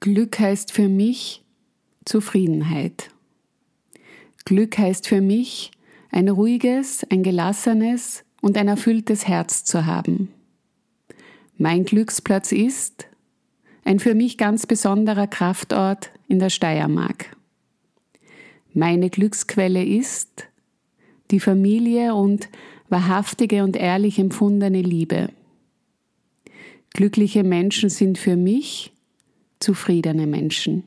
Glück heißt für mich Zufriedenheit. Glück heißt für mich ein ruhiges, ein gelassenes und ein erfülltes Herz zu haben. Mein Glücksplatz ist ein für mich ganz besonderer Kraftort in der Steiermark. Meine Glücksquelle ist die Familie und wahrhaftige und ehrlich empfundene Liebe. Glückliche Menschen sind für mich zufriedene Menschen.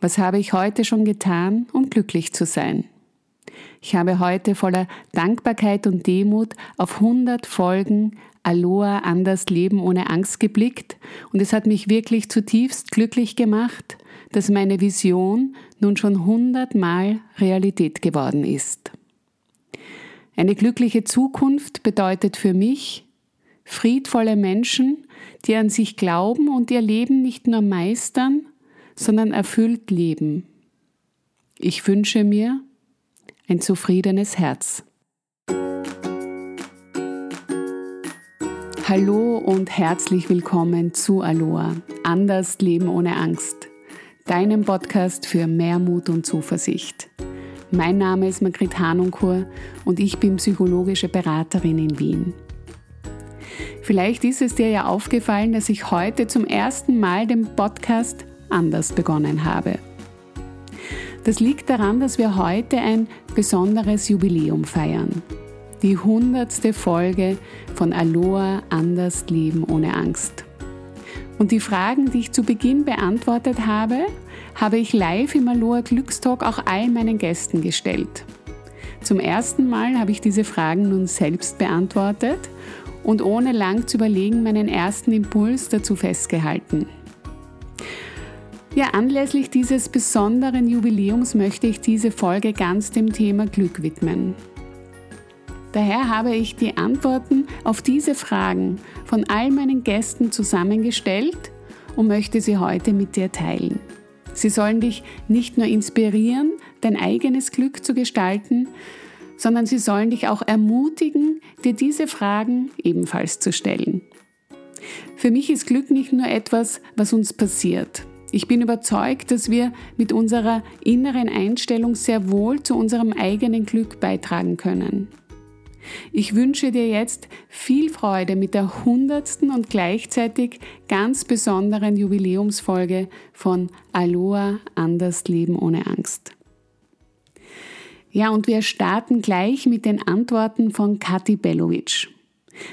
Was habe ich heute schon getan, um glücklich zu sein? Ich habe heute voller Dankbarkeit und Demut auf 100 Folgen Aloha anders leben ohne Angst geblickt und es hat mich wirklich zutiefst glücklich gemacht, dass meine Vision nun schon 100 Mal Realität geworden ist. Eine glückliche Zukunft bedeutet für mich friedvolle Menschen, die an sich glauben und ihr Leben nicht nur meistern, sondern erfüllt leben. Ich wünsche mir ein zufriedenes Herz. Hallo und herzlich willkommen zu Aloha, anders leben ohne Angst, deinem Podcast für mehr Mut und Zuversicht. Mein Name ist Margrit Hanunkur und ich bin psychologische Beraterin in Wien. Vielleicht ist es dir ja aufgefallen, dass ich heute zum ersten Mal den Podcast anders begonnen habe. Das liegt daran, dass wir heute ein besonderes Jubiläum feiern. Die hundertste Folge von Aloha Anders Leben ohne Angst. Und die Fragen, die ich zu Beginn beantwortet habe, habe ich live im Aloha Glückstalk auch all meinen Gästen gestellt. Zum ersten Mal habe ich diese Fragen nun selbst beantwortet und ohne lang zu überlegen meinen ersten Impuls dazu festgehalten. Ja, anlässlich dieses besonderen Jubiläums möchte ich diese Folge ganz dem Thema Glück widmen. Daher habe ich die Antworten auf diese Fragen von all meinen Gästen zusammengestellt und möchte sie heute mit dir teilen. Sie sollen dich nicht nur inspirieren, dein eigenes Glück zu gestalten, sondern sie sollen dich auch ermutigen, dir diese Fragen ebenfalls zu stellen. Für mich ist Glück nicht nur etwas, was uns passiert. Ich bin überzeugt, dass wir mit unserer inneren Einstellung sehr wohl zu unserem eigenen Glück beitragen können. Ich wünsche dir jetzt viel Freude mit der hundertsten und gleichzeitig ganz besonderen Jubiläumsfolge von Aloha Anders Leben ohne Angst. Ja, und wir starten gleich mit den Antworten von Kathi Belovic.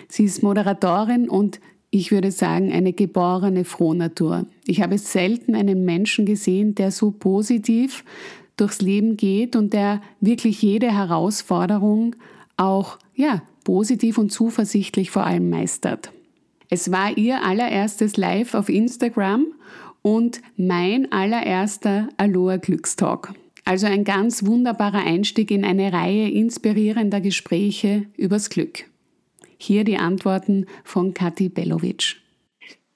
Sie ist Moderatorin und ich würde sagen, eine geborene Frohnatur. Ich habe selten einen Menschen gesehen, der so positiv durchs Leben geht und der wirklich jede Herausforderung auch, ja, positiv und zuversichtlich vor allem meistert. Es war ihr allererstes Live auf Instagram und mein allererster Aloha Glückstalk. Also ein ganz wunderbarer Einstieg in eine Reihe inspirierender Gespräche übers Glück. Hier die Antworten von Kathi Belovic.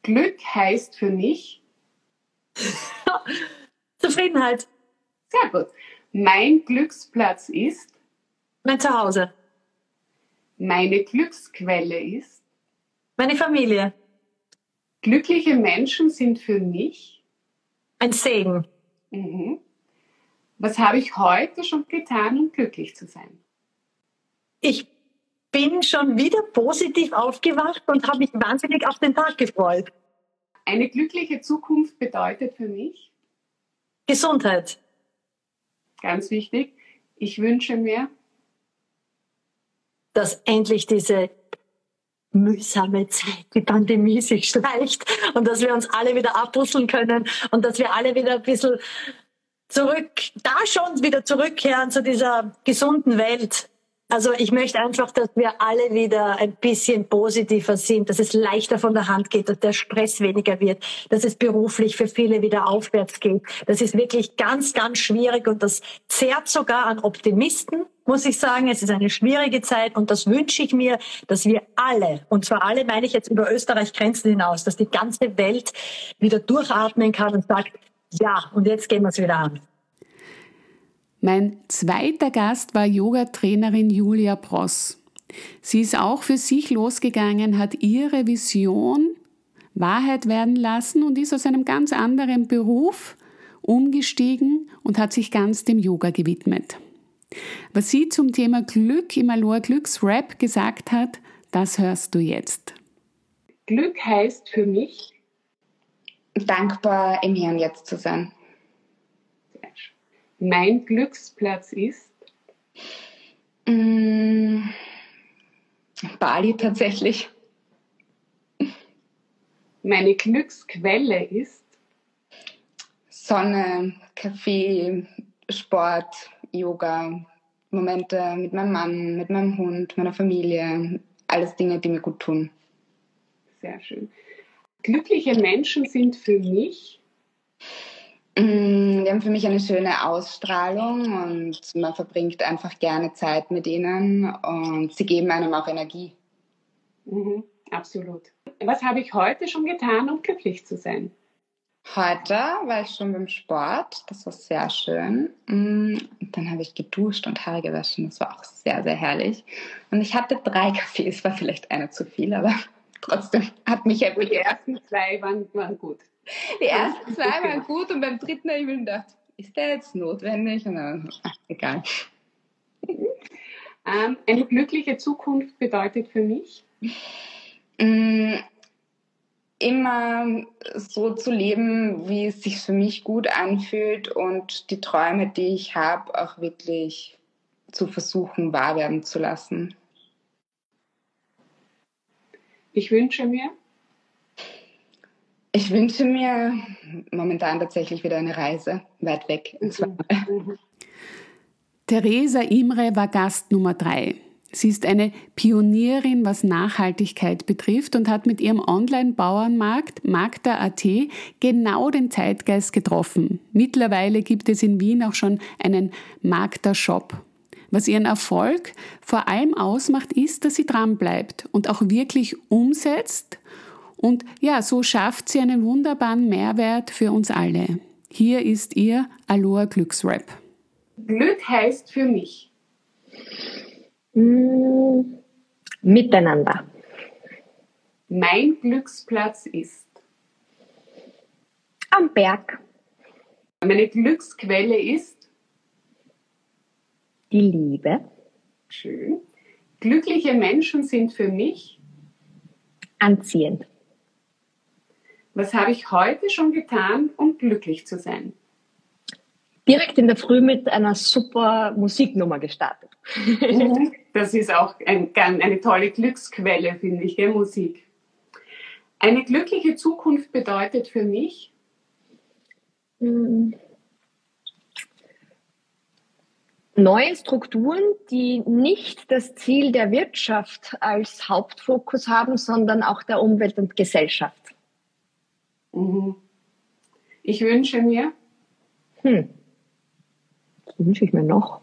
Glück heißt für mich Zufriedenheit. Sehr gut. Mein Glücksplatz ist mein Zuhause. Meine Glücksquelle ist meine Familie. Glückliche Menschen sind für mich ein Segen. Mhm. Was habe ich heute schon getan, um glücklich zu sein? Ich bin schon wieder positiv aufgewacht und habe mich wahnsinnig auf den Tag gefreut. Eine glückliche Zukunft bedeutet für mich Gesundheit. Ganz wichtig. Ich wünsche mir, dass endlich diese mühsame Zeit, die Pandemie sich schleicht und dass wir uns alle wieder abbusseln können und dass wir alle wieder ein bisschen zurück, da schon wieder zurückkehren zu dieser gesunden Welt. Also ich möchte einfach, dass wir alle wieder ein bisschen positiver sind, dass es leichter von der Hand geht, dass der Stress weniger wird, dass es beruflich für viele wieder aufwärts geht. Das ist wirklich ganz, ganz schwierig und das zehrt sogar an Optimisten, muss ich sagen. Es ist eine schwierige Zeit und das wünsche ich mir, dass wir alle, und zwar alle meine ich jetzt über Österreich Grenzen hinaus, dass die ganze Welt wieder durchatmen kann und sagt, ja, und jetzt gehen wir es wieder an. Mein zweiter Gast war Yoga-Trainerin Julia Pross. Sie ist auch für sich losgegangen, hat ihre Vision Wahrheit werden lassen und ist aus einem ganz anderen Beruf umgestiegen und hat sich ganz dem Yoga gewidmet. Was sie zum Thema Glück im Aloha Glücksrap gesagt hat, das hörst du jetzt. Glück heißt für mich, dankbar im Hier und Jetzt zu sein. Mein Glücksplatz ist? Mm, Bali tatsächlich. Meine Glücksquelle ist? Sonne, Kaffee, Sport, Yoga, Momente mit meinem Mann, mit meinem Hund, meiner Familie. Alles Dinge, die mir gut tun. Sehr schön. Glückliche Menschen sind für mich? Mm, die haben für mich eine schöne Ausstrahlung und man verbringt einfach gerne Zeit mit ihnen und sie geben einem auch Energie. Mhm, absolut. Was habe ich heute schon getan, um glücklich zu sein? Heute war ich schon beim Sport, das war sehr schön. Mm, und dann habe ich geduscht und Haare gewaschen, das war auch sehr, sehr herrlich. Und ich hatte drei Kaffees, war vielleicht einer zu viel, aber trotzdem hat mich ja Die ersten zwei waren, waren gut. Die ersten zwei waren gut und beim dritten habe ich mir gedacht, ist der jetzt notwendig? Und dann, ach, egal. Ähm, eine glückliche Zukunft bedeutet für mich? Mm, immer so zu leben, wie es sich für mich gut anfühlt und die Träume, die ich habe, auch wirklich zu versuchen, wahr werden zu lassen. Ich wünsche mir, Ich wünsche mir momentan tatsächlich wieder eine Reise weit weg. Zwar Mhm. Theresa Imre war Gast Nummer drei. Sie ist eine Pionierin, was Nachhaltigkeit betrifft und hat mit ihrem Online-Bauernmarkt Magda.at genau den Zeitgeist getroffen. Mittlerweile gibt es in Wien auch schon einen Magda-Shop. Was ihren Erfolg vor allem ausmacht, ist, dass sie dranbleibt und auch wirklich umsetzt. Und ja, so schafft sie einen wunderbaren Mehrwert für uns alle. Hier ist ihr Aloha Glücksrap. Glück heißt für mich. Mm, miteinander. Mein Glücksplatz ist. Am Berg. Meine Glücksquelle ist. Die Liebe. Schön. Glückliche Menschen sind für mich. Anziehend. Was habe ich heute schon getan, um glücklich zu sein? Direkt in der Früh mit einer super Musiknummer gestartet. Das ist auch ein, ein- eine tolle Glücksquelle, finde ich, gell, Musik. Eine glückliche Zukunft bedeutet für mich, Mm. Neue Strukturen, die nicht das Ziel der Wirtschaft als Hauptfokus haben, sondern auch der Umwelt und Gesellschaft. mhm. ich wünsche mir, Hm. Was wünsche ich mir noch?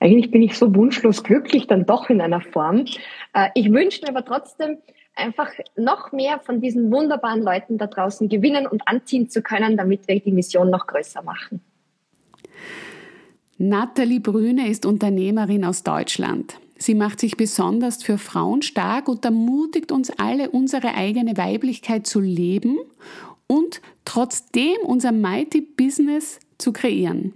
Eigentlich bin ich so wunschlos glücklich dann doch in einer Form. Äh, Ich wünsche mir aber trotzdem einfach noch mehr von diesen wunderbaren Leuten da draußen gewinnen und anziehen zu können, damit wir die Mission noch größer machen. Nathalie Brüne ist Unternehmerin aus Deutschland. Sie macht sich besonders für Frauen stark und ermutigt uns alle, unsere eigene Weiblichkeit zu leben und trotzdem unser Mighty Business zu kreieren.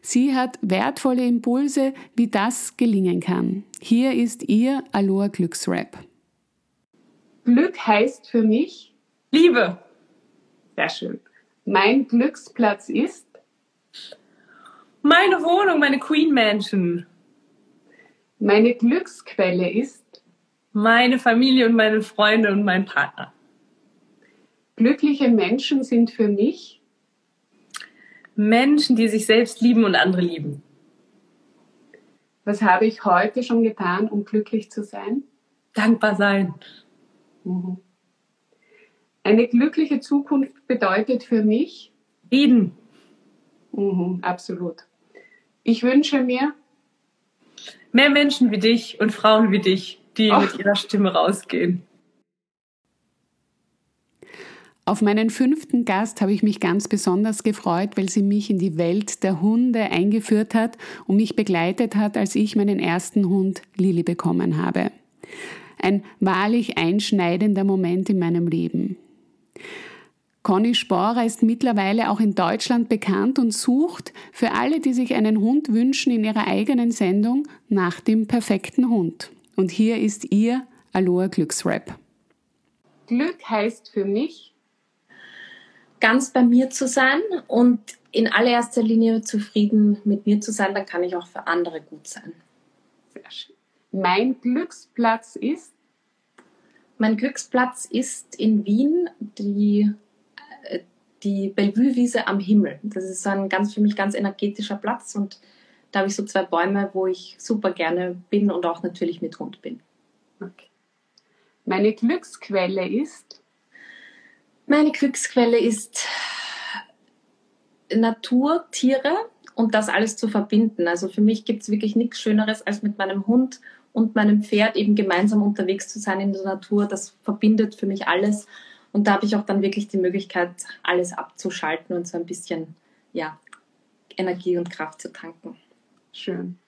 Sie hat wertvolle Impulse, wie das gelingen kann. Hier ist ihr Aloha Glücksrap. Glück heißt für mich, Liebe, sehr schön, mein Glücksplatz ist, meine Wohnung, meine Queen Mansion, meine Glücksquelle ist, meine Familie und meine Freunde und mein Partner. glückliche Menschen sind für mich, Menschen, die sich selbst lieben und andere lieben. was habe ich heute schon getan, um glücklich zu sein? Dankbar sein. Mhm. Eine glückliche Zukunft bedeutet für mich, Frieden. mhm, absolut. Ich wünsche mir, Mehr Menschen wie dich und Frauen wie dich, die Ach. mit ihrer Stimme rausgehen. Auf meinen fünften Gast habe ich mich ganz besonders gefreut, weil sie mich in die Welt der Hunde eingeführt hat und mich begleitet hat, als ich meinen ersten Hund Lili bekommen habe. Ein wahrlich einschneidender Moment in meinem Leben. Conny Sporer ist mittlerweile auch in Deutschland bekannt und sucht für alle, die sich einen Hund wünschen, in ihrer eigenen Sendung nach dem perfekten Hund. Und hier ist ihr Aloha Glücksrap. Glück heißt für mich, ganz bei mir zu sein und in allererster Linie zufrieden mit mir zu sein, dann kann ich auch für andere gut sein. Sehr schön. Mein Glücksplatz ist? Mein Glücksplatz ist in Wien die, die Bellevue-Wiese am Himmel. Das ist ein ganz für mich ganz energetischer Platz und da habe ich so zwei Bäume, wo ich super gerne bin und auch natürlich mit Hund bin. Okay. Meine Glücksquelle ist? Meine Glücksquelle ist Natur, Tiere und das alles zu verbinden. Also für mich gibt es wirklich nichts Schöneres, als mit meinem Hund und meinem Pferd eben gemeinsam unterwegs zu sein in der Natur. Das verbindet für mich alles. Und da habe ich auch dann wirklich die Möglichkeit, alles abzuschalten und so ein bisschen ja, Energie und Kraft zu tanken. Schön.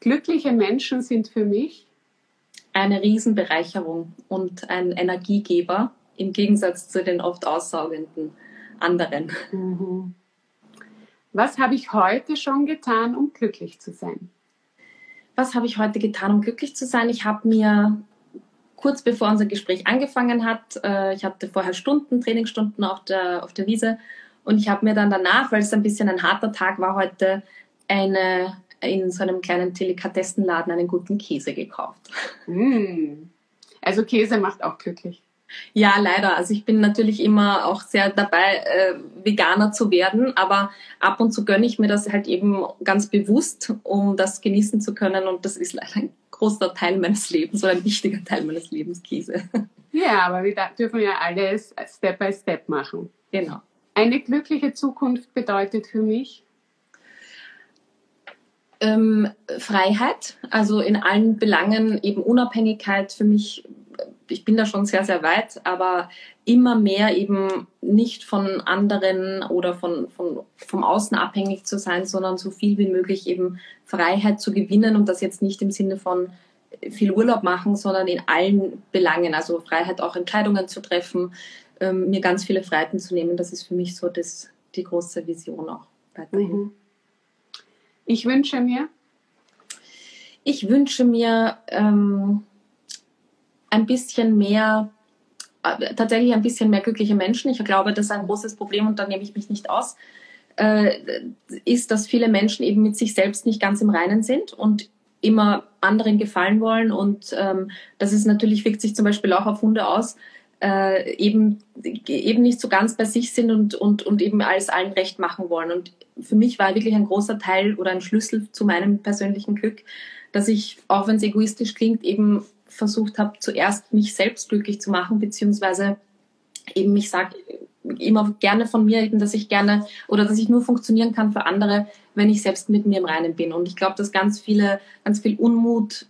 Glückliche Menschen sind für mich eine Riesenbereicherung und ein Energiegeber im Gegensatz zu den oft aussaugenden anderen. Mhm. Was habe ich heute schon getan, um glücklich zu sein? Was habe ich heute getan, um glücklich zu sein? Ich habe mir kurz bevor unser Gespräch angefangen hat, äh, ich hatte vorher Stunden, Trainingsstunden auf der, auf der Wiese und ich habe mir dann danach, weil es ein bisschen ein harter Tag war heute, eine, in so einem kleinen Delikatessenladen einen guten Käse gekauft. Mm. Also Käse macht auch glücklich. Ja, leider. Also ich bin natürlich immer auch sehr dabei, äh, Veganer zu werden, aber ab und zu gönne ich mir das halt eben ganz bewusst, um das genießen zu können. Und das ist leider ein großer Teil meines Lebens oder ein wichtiger Teil meines Lebens, Käse. Ja, aber wir dürfen ja alles Step by Step machen. Genau. Eine glückliche Zukunft bedeutet für mich? Ähm, Freiheit, also in allen Belangen eben Unabhängigkeit für mich ich bin da schon sehr, sehr weit, aber immer mehr eben nicht von anderen oder von, von, vom Außen abhängig zu sein, sondern so viel wie möglich eben Freiheit zu gewinnen und das jetzt nicht im Sinne von viel Urlaub machen, sondern in allen Belangen, also Freiheit auch Entscheidungen zu treffen, ähm, mir ganz viele Freiheiten zu nehmen, das ist für mich so das, die große Vision auch weiterhin. Mhm. Ich wünsche mir? Ich wünsche mir, ähm, ein bisschen mehr, äh, tatsächlich ein bisschen mehr glückliche Menschen. Ich glaube, das ist ein großes Problem und da nehme ich mich nicht aus, äh, ist, dass viele Menschen eben mit sich selbst nicht ganz im Reinen sind und immer anderen gefallen wollen. Und ähm, das ist natürlich, wirkt sich zum Beispiel auch auf Hunde aus, äh, eben, eben nicht so ganz bei sich sind und, und, und eben alles allen recht machen wollen. Und für mich war wirklich ein großer Teil oder ein Schlüssel zu meinem persönlichen Glück, dass ich, auch wenn es egoistisch klingt, eben versucht habe, zuerst mich selbst glücklich zu machen, beziehungsweise eben ich sage immer gerne von mir eben, dass ich gerne oder dass ich nur funktionieren kann für andere, wenn ich selbst mit mir im Reinen bin. Und ich glaube, dass ganz viele, ganz viel Unmut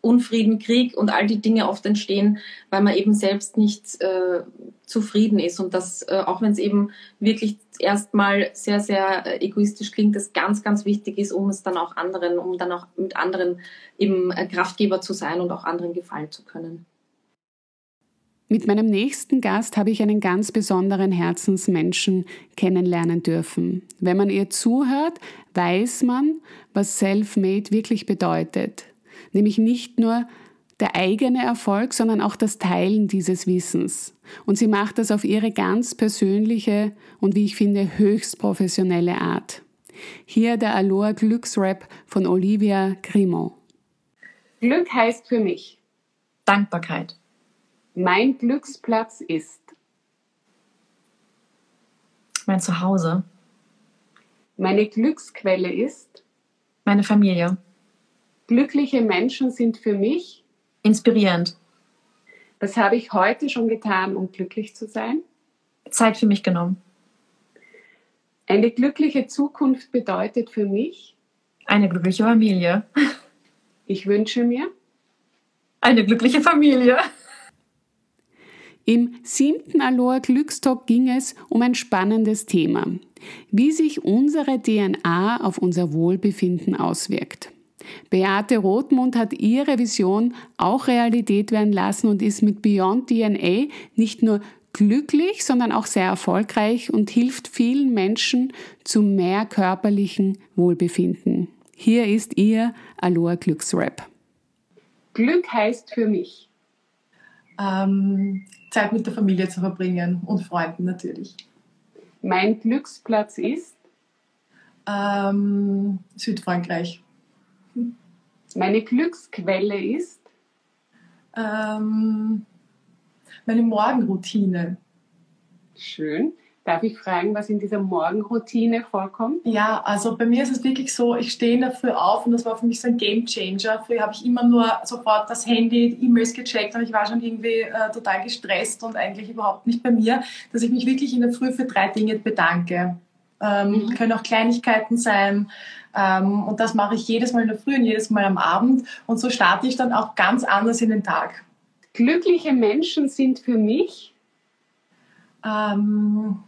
Unfrieden, Krieg und all die Dinge oft entstehen, weil man eben selbst nicht äh, zufrieden ist und das, äh, auch wenn es eben wirklich erstmal sehr, sehr äh, egoistisch klingt, das ganz, ganz wichtig ist, um es dann auch anderen, um dann auch mit anderen eben äh, Kraftgeber zu sein und auch anderen gefallen zu können. Mit meinem nächsten Gast habe ich einen ganz besonderen Herzensmenschen kennenlernen dürfen. Wenn man ihr zuhört, weiß man, was Self-Made wirklich bedeutet nämlich nicht nur der eigene Erfolg, sondern auch das Teilen dieses Wissens. Und sie macht das auf ihre ganz persönliche und wie ich finde höchst professionelle Art. Hier der Aloha Glücksrap von Olivia Grimo. Glück heißt für mich Dankbarkeit. Mein Glücksplatz ist mein Zuhause. Meine Glücksquelle ist meine Familie. Glückliche Menschen sind für mich inspirierend. Was habe ich heute schon getan, um glücklich zu sein? Zeit für mich genommen. Eine glückliche Zukunft bedeutet für mich eine glückliche Familie. Ich wünsche mir eine glückliche Familie. Im siebten Aloha Glückstalk ging es um ein spannendes Thema, wie sich unsere DNA auf unser Wohlbefinden auswirkt. Beate Rothmund hat ihre Vision auch Realität werden lassen und ist mit Beyond DNA nicht nur glücklich, sondern auch sehr erfolgreich und hilft vielen Menschen zu mehr körperlichen Wohlbefinden. Hier ist ihr Aloha Glücksrap. Glück heißt für mich. Ähm, Zeit mit der Familie zu verbringen und Freunden natürlich. Mein Glücksplatz ist? Ähm, Südfrankreich. Meine Glücksquelle ist? Ähm, meine Morgenroutine. Schön. Darf ich fragen, was in dieser Morgenroutine vorkommt? Ja, also bei mir ist es wirklich so, ich stehe in der Früh auf und das war für mich so ein Game Changer. Früher habe ich immer nur sofort das Handy, E-Mails gecheckt und ich war schon irgendwie äh, total gestresst und eigentlich überhaupt nicht bei mir, dass ich mich wirklich in der Früh für drei Dinge bedanke. Ähm, mhm. Können auch Kleinigkeiten sein. Ähm, und das mache ich jedes Mal in der Früh und jedes Mal am Abend. Und so starte ich dann auch ganz anders in den Tag. Glückliche Menschen sind für mich? Ähm,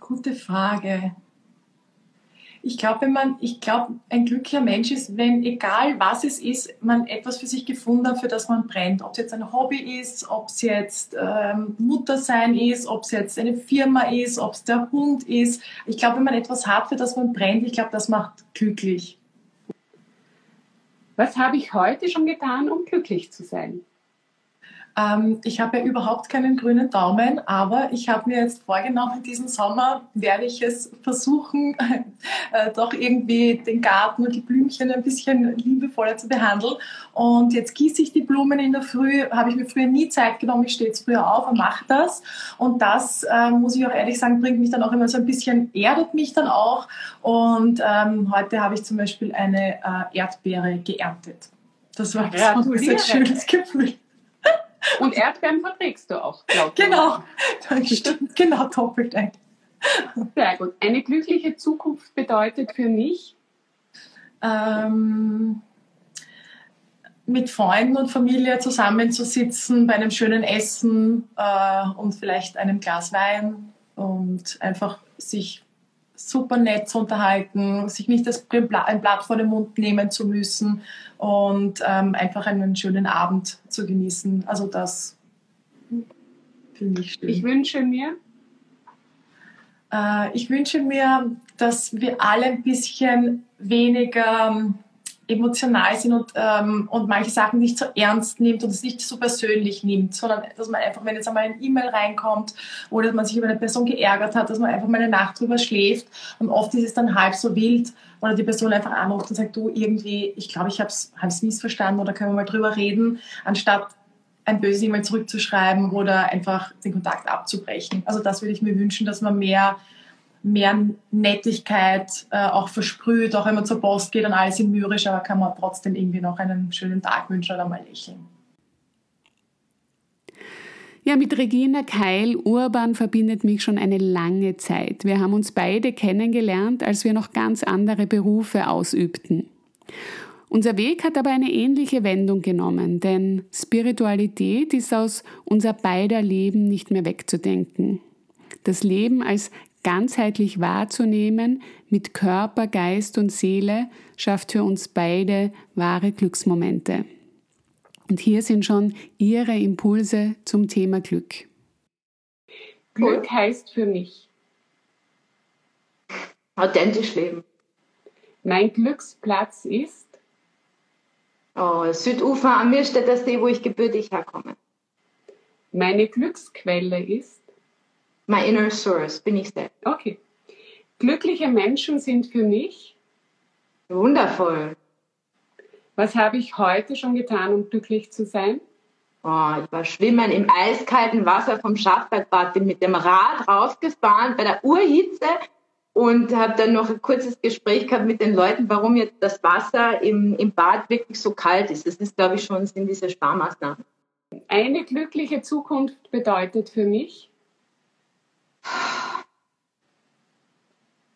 gute Frage. Ich glaube, wenn man, ich glaube, ein glücklicher Mensch ist, wenn egal was es ist, man etwas für sich gefunden hat, für das man brennt. Ob es jetzt ein Hobby ist, ob es jetzt ähm, Mutter sein ist, ob es jetzt eine Firma ist, ob es der Hund ist. Ich glaube, wenn man etwas hat, für das man brennt, ich glaube, das macht glücklich. Was habe ich heute schon getan, um glücklich zu sein? Ähm, ich habe ja überhaupt keinen grünen Daumen, aber ich habe mir jetzt vorgenommen, diesen Sommer werde ich es versuchen, äh, doch irgendwie den Garten und die Blümchen ein bisschen liebevoller zu behandeln. Und jetzt gieße ich die Blumen in der Früh, habe ich mir früher nie Zeit genommen, ich stehe jetzt früher auf und mache das. Und das, äh, muss ich auch ehrlich sagen, bringt mich dann auch immer so ein bisschen, erdet mich dann auch. Und ähm, heute habe ich zum Beispiel eine äh, Erdbeere geerntet. Das war ja, ein schönes Gefühl. Und Erdbeeren verträgst du auch, glaube ich. Genau, stimmt, genau doppelt ein. Sehr gut. Eine glückliche Zukunft bedeutet für mich? Ähm, mit Freunden und Familie zusammenzusitzen bei einem schönen Essen äh, und vielleicht einem Glas Wein und einfach sich super nett zu unterhalten, sich nicht das, ein Blatt vor den Mund nehmen zu müssen und ähm, einfach einen schönen Abend zu genießen. Also das finde ich schön. Ich wünsche mir, äh, ich wünsche mir, dass wir alle ein bisschen weniger emotional sind und, ähm, und manche Sachen nicht so ernst nimmt und es nicht so persönlich nimmt, sondern dass man einfach, wenn jetzt einmal ein E-Mail reinkommt oder man sich über eine Person geärgert hat, dass man einfach mal eine Nacht drüber schläft und oft ist es dann halb so wild oder die Person einfach anruft und sagt, du irgendwie, ich glaube, ich habe es missverstanden oder können wir mal drüber reden, anstatt ein böses E-Mail zurückzuschreiben oder einfach den Kontakt abzubrechen. Also das würde ich mir wünschen, dass man mehr mehr Nettigkeit äh, auch versprüht, auch wenn man zur Post geht und alles in mürrisch, aber kann man trotzdem irgendwie noch einen schönen Tag wünschen oder mal lächeln. Ja, mit Regina Keil Urban verbindet mich schon eine lange Zeit. Wir haben uns beide kennengelernt, als wir noch ganz andere Berufe ausübten. Unser Weg hat aber eine ähnliche Wendung genommen, denn Spiritualität ist aus unser beider Leben nicht mehr wegzudenken. Das Leben als ganzheitlich wahrzunehmen mit Körper, Geist und Seele schafft für uns beide wahre Glücksmomente. Und hier sind schon Ihre Impulse zum Thema Glück. Glück heißt für mich authentisch leben. Mein Glücksplatz ist oh, Südufer am Mirstädter See, wo ich gebürtig herkomme. Meine Glücksquelle ist My inner source bin ich selbst. Okay. Glückliche Menschen sind für mich wundervoll. Was habe ich heute schon getan, um glücklich zu sein? Oh, ich war schwimmen im eiskalten Wasser vom Schafbergbad, bin mit dem Rad rausgefahren bei der Urhitze und habe dann noch ein kurzes Gespräch gehabt mit den Leuten, warum jetzt das Wasser im, im Bad wirklich so kalt ist. Das ist, glaube ich, schon in diese Sparmaßnahmen. Eine glückliche Zukunft bedeutet für mich,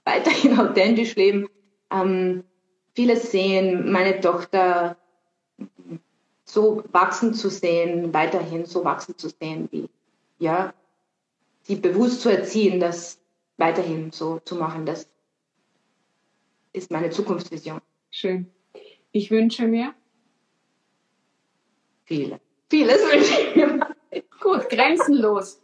weiterhin authentisch leben, ähm, vieles sehen, meine Tochter so wachsen zu sehen, weiterhin so wachsen zu sehen, wie, ja, sie bewusst zu erziehen, das weiterhin so zu machen, das ist meine Zukunftsvision. Schön. Ich wünsche mir viele. Vieles wünsche ich mir. Gut, grenzenlos.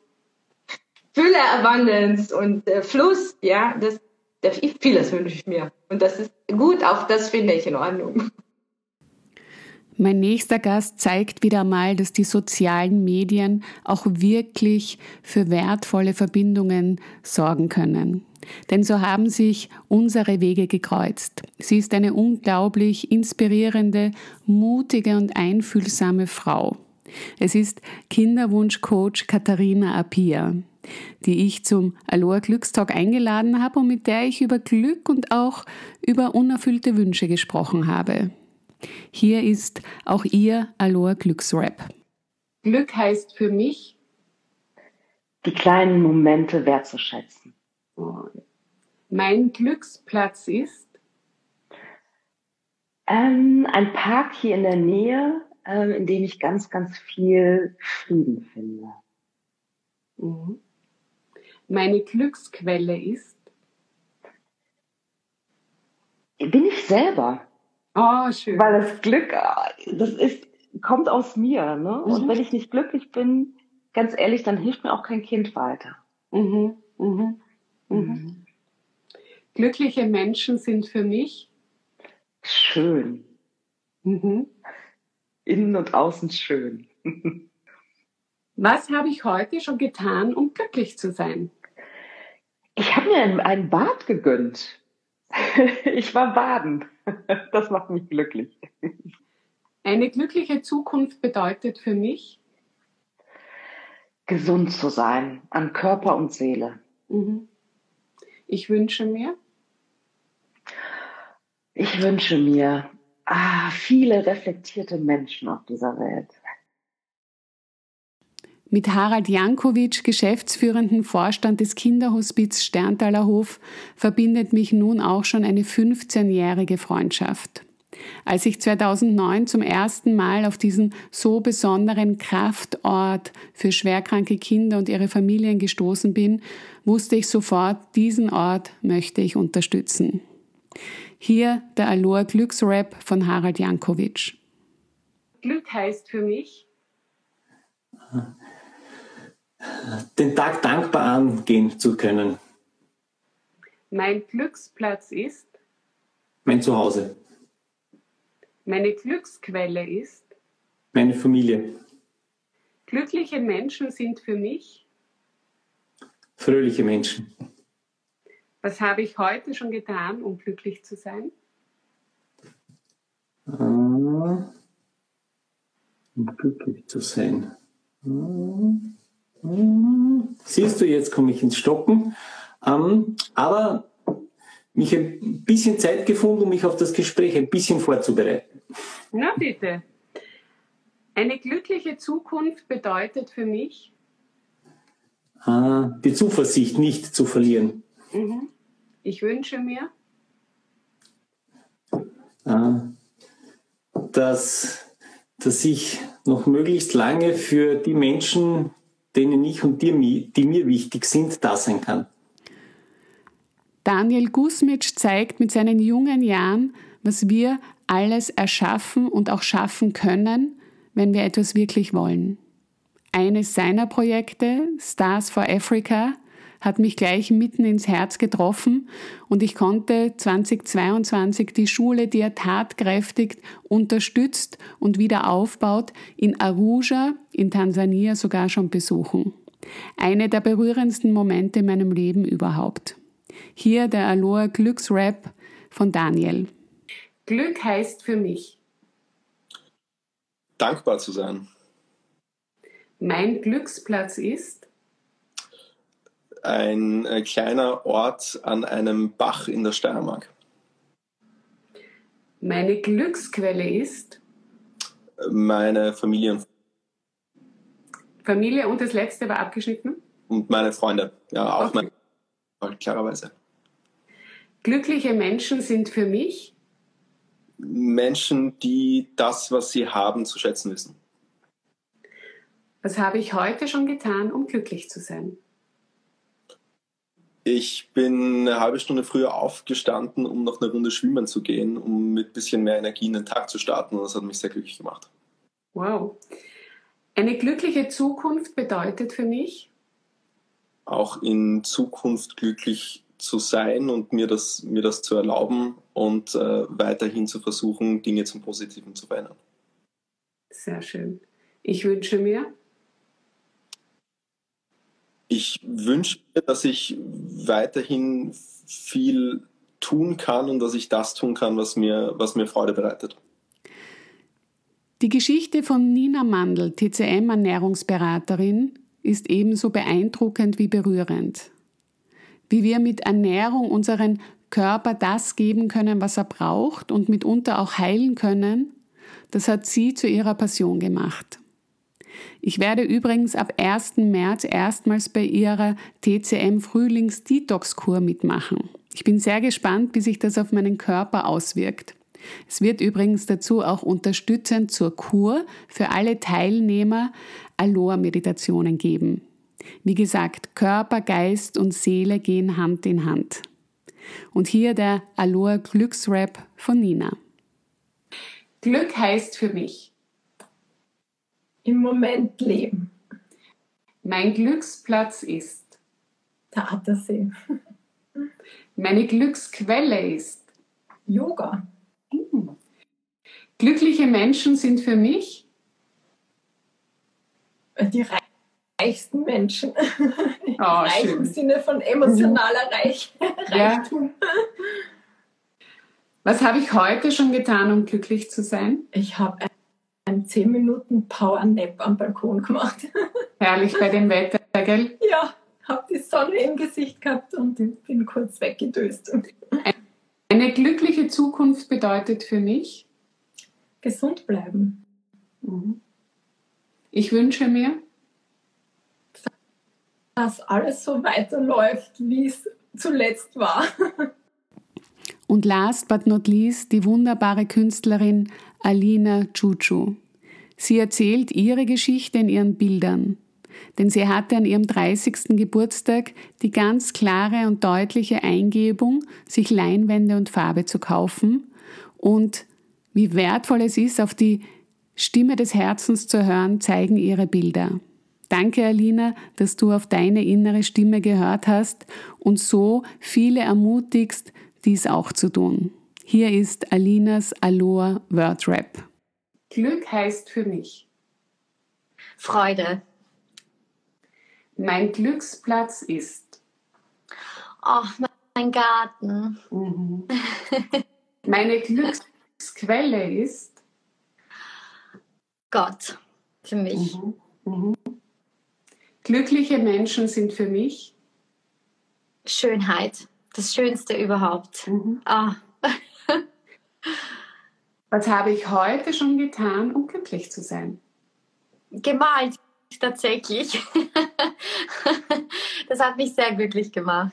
Fülle, Abundance und äh, Fluss, ja, das, das vieles wünsche ich mir. Und das ist gut, auch das finde ich in Ordnung. Mein nächster Gast zeigt wieder mal, dass die sozialen Medien auch wirklich für wertvolle Verbindungen sorgen können. Denn so haben sich unsere Wege gekreuzt. Sie ist eine unglaublich inspirierende, mutige und einfühlsame Frau. Es ist Kinderwunschcoach Katharina Apia, die ich zum Aloha Glückstag eingeladen habe und mit der ich über Glück und auch über unerfüllte Wünsche gesprochen habe. Hier ist auch ihr Aloha Glücksrap. Glück heißt für mich, die kleinen Momente wertzuschätzen. Mein Glücksplatz ist ähm, ein Park hier in der Nähe, ähm, in dem ich ganz, ganz viel Frieden finde. Mhm. Meine Glücksquelle ist bin ich selber. Oh, schön. Weil das Glück, das ist, kommt aus mir. Ne? Mhm. Und wenn ich nicht glücklich bin, ganz ehrlich, dann hilft mir auch kein Kind weiter. Mhm. Mhm. mhm. mhm. Glückliche Menschen sind für mich schön. Mhm. Innen und außen schön. Was habe ich heute schon getan, um glücklich zu sein? Ich habe mir ein Bad gegönnt. Ich war baden. Das macht mich glücklich. Eine glückliche Zukunft bedeutet für mich, gesund zu sein an Körper und Seele. Mhm. Ich wünsche mir, ich wünsche mir ah, viele reflektierte Menschen auf dieser Welt. Mit Harald Jankovic, geschäftsführenden Vorstand des Kinderhospiz Sterntaler Hof, verbindet mich nun auch schon eine 15-jährige Freundschaft. Als ich 2009 zum ersten Mal auf diesen so besonderen Kraftort für schwerkranke Kinder und ihre Familien gestoßen bin, wusste ich sofort, diesen Ort möchte ich unterstützen. Hier der Aloha Glücksrap von Harald Jankovic. Glück heißt für mich, den Tag dankbar angehen zu können. Mein Glücksplatz ist mein Zuhause. Meine Glücksquelle ist meine Familie. Glückliche Menschen sind für mich fröhliche Menschen. Was habe ich heute schon getan, um glücklich zu sein? Um glücklich zu sein. Siehst du, jetzt komme ich ins Stocken. Ähm, aber mich ein bisschen Zeit gefunden, um mich auf das Gespräch ein bisschen vorzubereiten. Na bitte. Eine glückliche Zukunft bedeutet für mich, äh, die Zuversicht nicht zu verlieren. Mhm. Ich wünsche mir, äh, dass, dass ich noch möglichst lange für die Menschen, denen ich und die, die mir wichtig sind, da sein kann. Daniel Gusmitsch zeigt mit seinen jungen Jahren, was wir alles erschaffen und auch schaffen können, wenn wir etwas wirklich wollen. Eines seiner Projekte, Stars for Africa, hat mich gleich mitten ins Herz getroffen und ich konnte 2022 die Schule, die er tatkräftig unterstützt und wieder aufbaut, in Arusha in Tansania sogar schon besuchen. Eine der berührendsten Momente in meinem Leben überhaupt. Hier der Aloha Glücksrap von Daniel. Glück heißt für mich dankbar zu sein. Mein Glücksplatz ist ein äh, kleiner Ort an einem Bach in der Steiermark. Meine Glücksquelle ist meine Familie und Familie und das letzte war abgeschnitten? Und meine Freunde, ja, auch okay. meine, klarerweise. Glückliche Menschen sind für mich Menschen, die das, was sie haben, zu schätzen wissen. Was habe ich heute schon getan, um glücklich zu sein? Ich bin eine halbe Stunde früher aufgestanden, um noch eine Runde schwimmen zu gehen, um mit ein bisschen mehr Energie in den Tag zu starten und das hat mich sehr glücklich gemacht. Wow. Eine glückliche Zukunft bedeutet für mich, auch in Zukunft glücklich zu sein und mir das, mir das zu erlauben und äh, weiterhin zu versuchen, Dinge zum Positiven zu verändern. Sehr schön. Ich wünsche mir. Ich wünsche mir, dass ich weiterhin viel tun kann und dass ich das tun kann, was mir, was mir Freude bereitet. Die Geschichte von Nina Mandl, TCM-Ernährungsberaterin, ist ebenso beeindruckend wie berührend. Wie wir mit Ernährung unseren Körper das geben können, was er braucht und mitunter auch heilen können, das hat sie zu ihrer Passion gemacht. Ich werde übrigens ab 1. März erstmals bei ihrer TCM Frühlings-Detox-Kur mitmachen. Ich bin sehr gespannt, wie sich das auf meinen Körper auswirkt. Es wird übrigens dazu auch unterstützend zur Kur für alle Teilnehmer Aloha-Meditationen geben. Wie gesagt, Körper, Geist und Seele gehen Hand in Hand. Und hier der Aloha Glücksrap von Nina. Glück heißt für mich im Moment leben. Mein Glücksplatz ist der Attersee. Meine Glücksquelle ist Yoga. Glückliche Menschen sind für mich die reichsten Menschen. Oh, Reich schön. im Sinne von emotionaler Reich Ja. Reichtum. Was habe ich heute schon getan, um glücklich zu sein? Ich habe einen 10 Minuten Power Nap am Balkon gemacht. Herrlich bei dem Wetter, gell? ja, habe die Sonne im Gesicht gehabt und bin kurz weggedöst. Eine glückliche Zukunft bedeutet für mich, Gesund bleiben. ich wünsche mir, Dass alles so weiterläuft, wie es zuletzt war. Und last but not least die wunderbare Künstlerin Alina Chuchu. Sie erzählt ihre Geschichte in ihren Bildern. Denn sie hatte an ihrem 30. Geburtstag die ganz klare und deutliche Eingebung, sich Leinwände und Farbe zu kaufen und wie wertvoll es ist, auf die Stimme des Herzens zu hören, zeigen ihre Bilder. Danke, Alina, dass du auf deine innere Stimme gehört hast und so viele ermutigst, dies auch zu tun. Hier ist Alinas Aloha Word Rap. Glück heißt für mich, Freude. mein Glücksplatz ist, Oh, mein Garten. meine Glücksquelle ist, Gott. Für mich. glückliche Menschen sind für mich, Schönheit. Das Schönste überhaupt. Ah, was habe ich heute schon getan, um glücklich zu sein? gemalt. Tatsächlich. das hat mich sehr glücklich gemacht.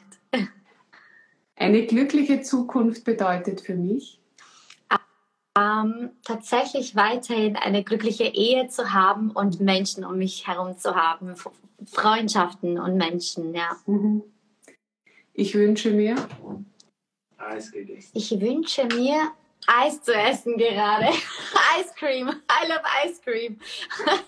Eine glückliche Zukunft bedeutet für mich, Ähm, tatsächlich weiterhin eine glückliche Ehe zu haben und Menschen um mich herum zu haben. Freundschaften und Menschen, ja. Ich wünsche mir, Eis gegessen. Ich wünsche mir Eis zu essen gerade. Ice Cream. I love Ice Cream.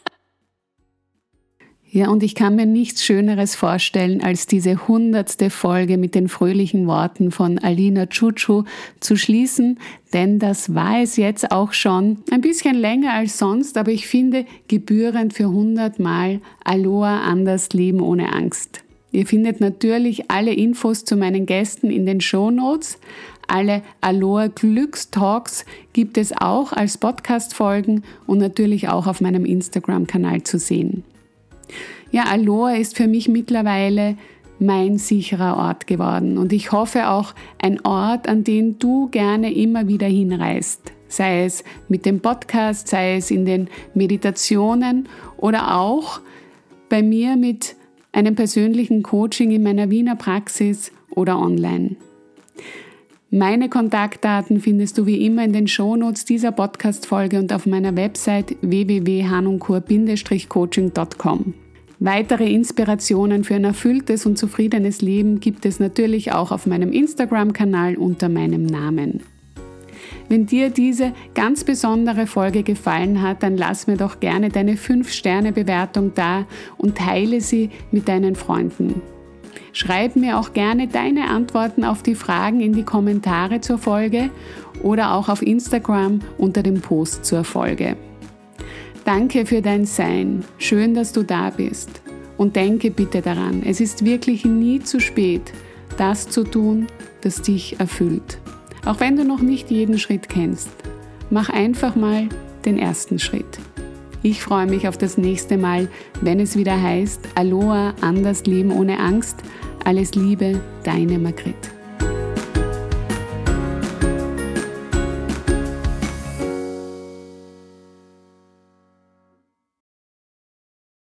Ja, und ich kann mir nichts Schöneres vorstellen, als diese hundertste Folge mit den fröhlichen Worten von Alina Chuchu zu schließen, denn das war es jetzt auch schon. Ein bisschen länger als sonst, aber ich finde gebührend für 100 Mal Aloha anders leben ohne Angst. Ihr findet natürlich alle Infos zu meinen Gästen in den Show Notes. Alle Aloha Glückstalks gibt es auch als Podcast-Folgen und natürlich auch auf meinem Instagram-Kanal zu sehen. Ja, Aloha ist für mich mittlerweile mein sicherer Ort geworden und ich hoffe auch ein Ort, an den du gerne immer wieder hinreist. Sei es mit dem Podcast, sei es in den Meditationen oder auch bei mir mit einem persönlichen Coaching in meiner Wiener Praxis oder online. Meine Kontaktdaten findest du wie immer in den Shownotes dieser Podcast-Folge und auf meiner Website www.hanunkur-coaching.com. Weitere Inspirationen für ein erfülltes und zufriedenes Leben gibt es natürlich auch auf meinem Instagram-Kanal unter meinem Namen. Wenn dir diese ganz besondere Folge gefallen hat, dann lass mir doch gerne deine 5-Sterne-Bewertung da und teile sie mit deinen Freunden. Schreib mir auch gerne deine Antworten auf die Fragen in die Kommentare zur Folge oder auch auf Instagram unter dem Post zur Folge. Danke für dein Sein. Schön, dass du da bist. Und denke bitte daran, es ist wirklich nie zu spät, das zu tun, das dich erfüllt. Auch wenn du noch nicht jeden Schritt kennst, mach einfach mal den ersten Schritt. Ich freue mich auf das nächste Mal, wenn es wieder heißt Aloha, anders leben ohne Angst. Alles Liebe, deine Margret.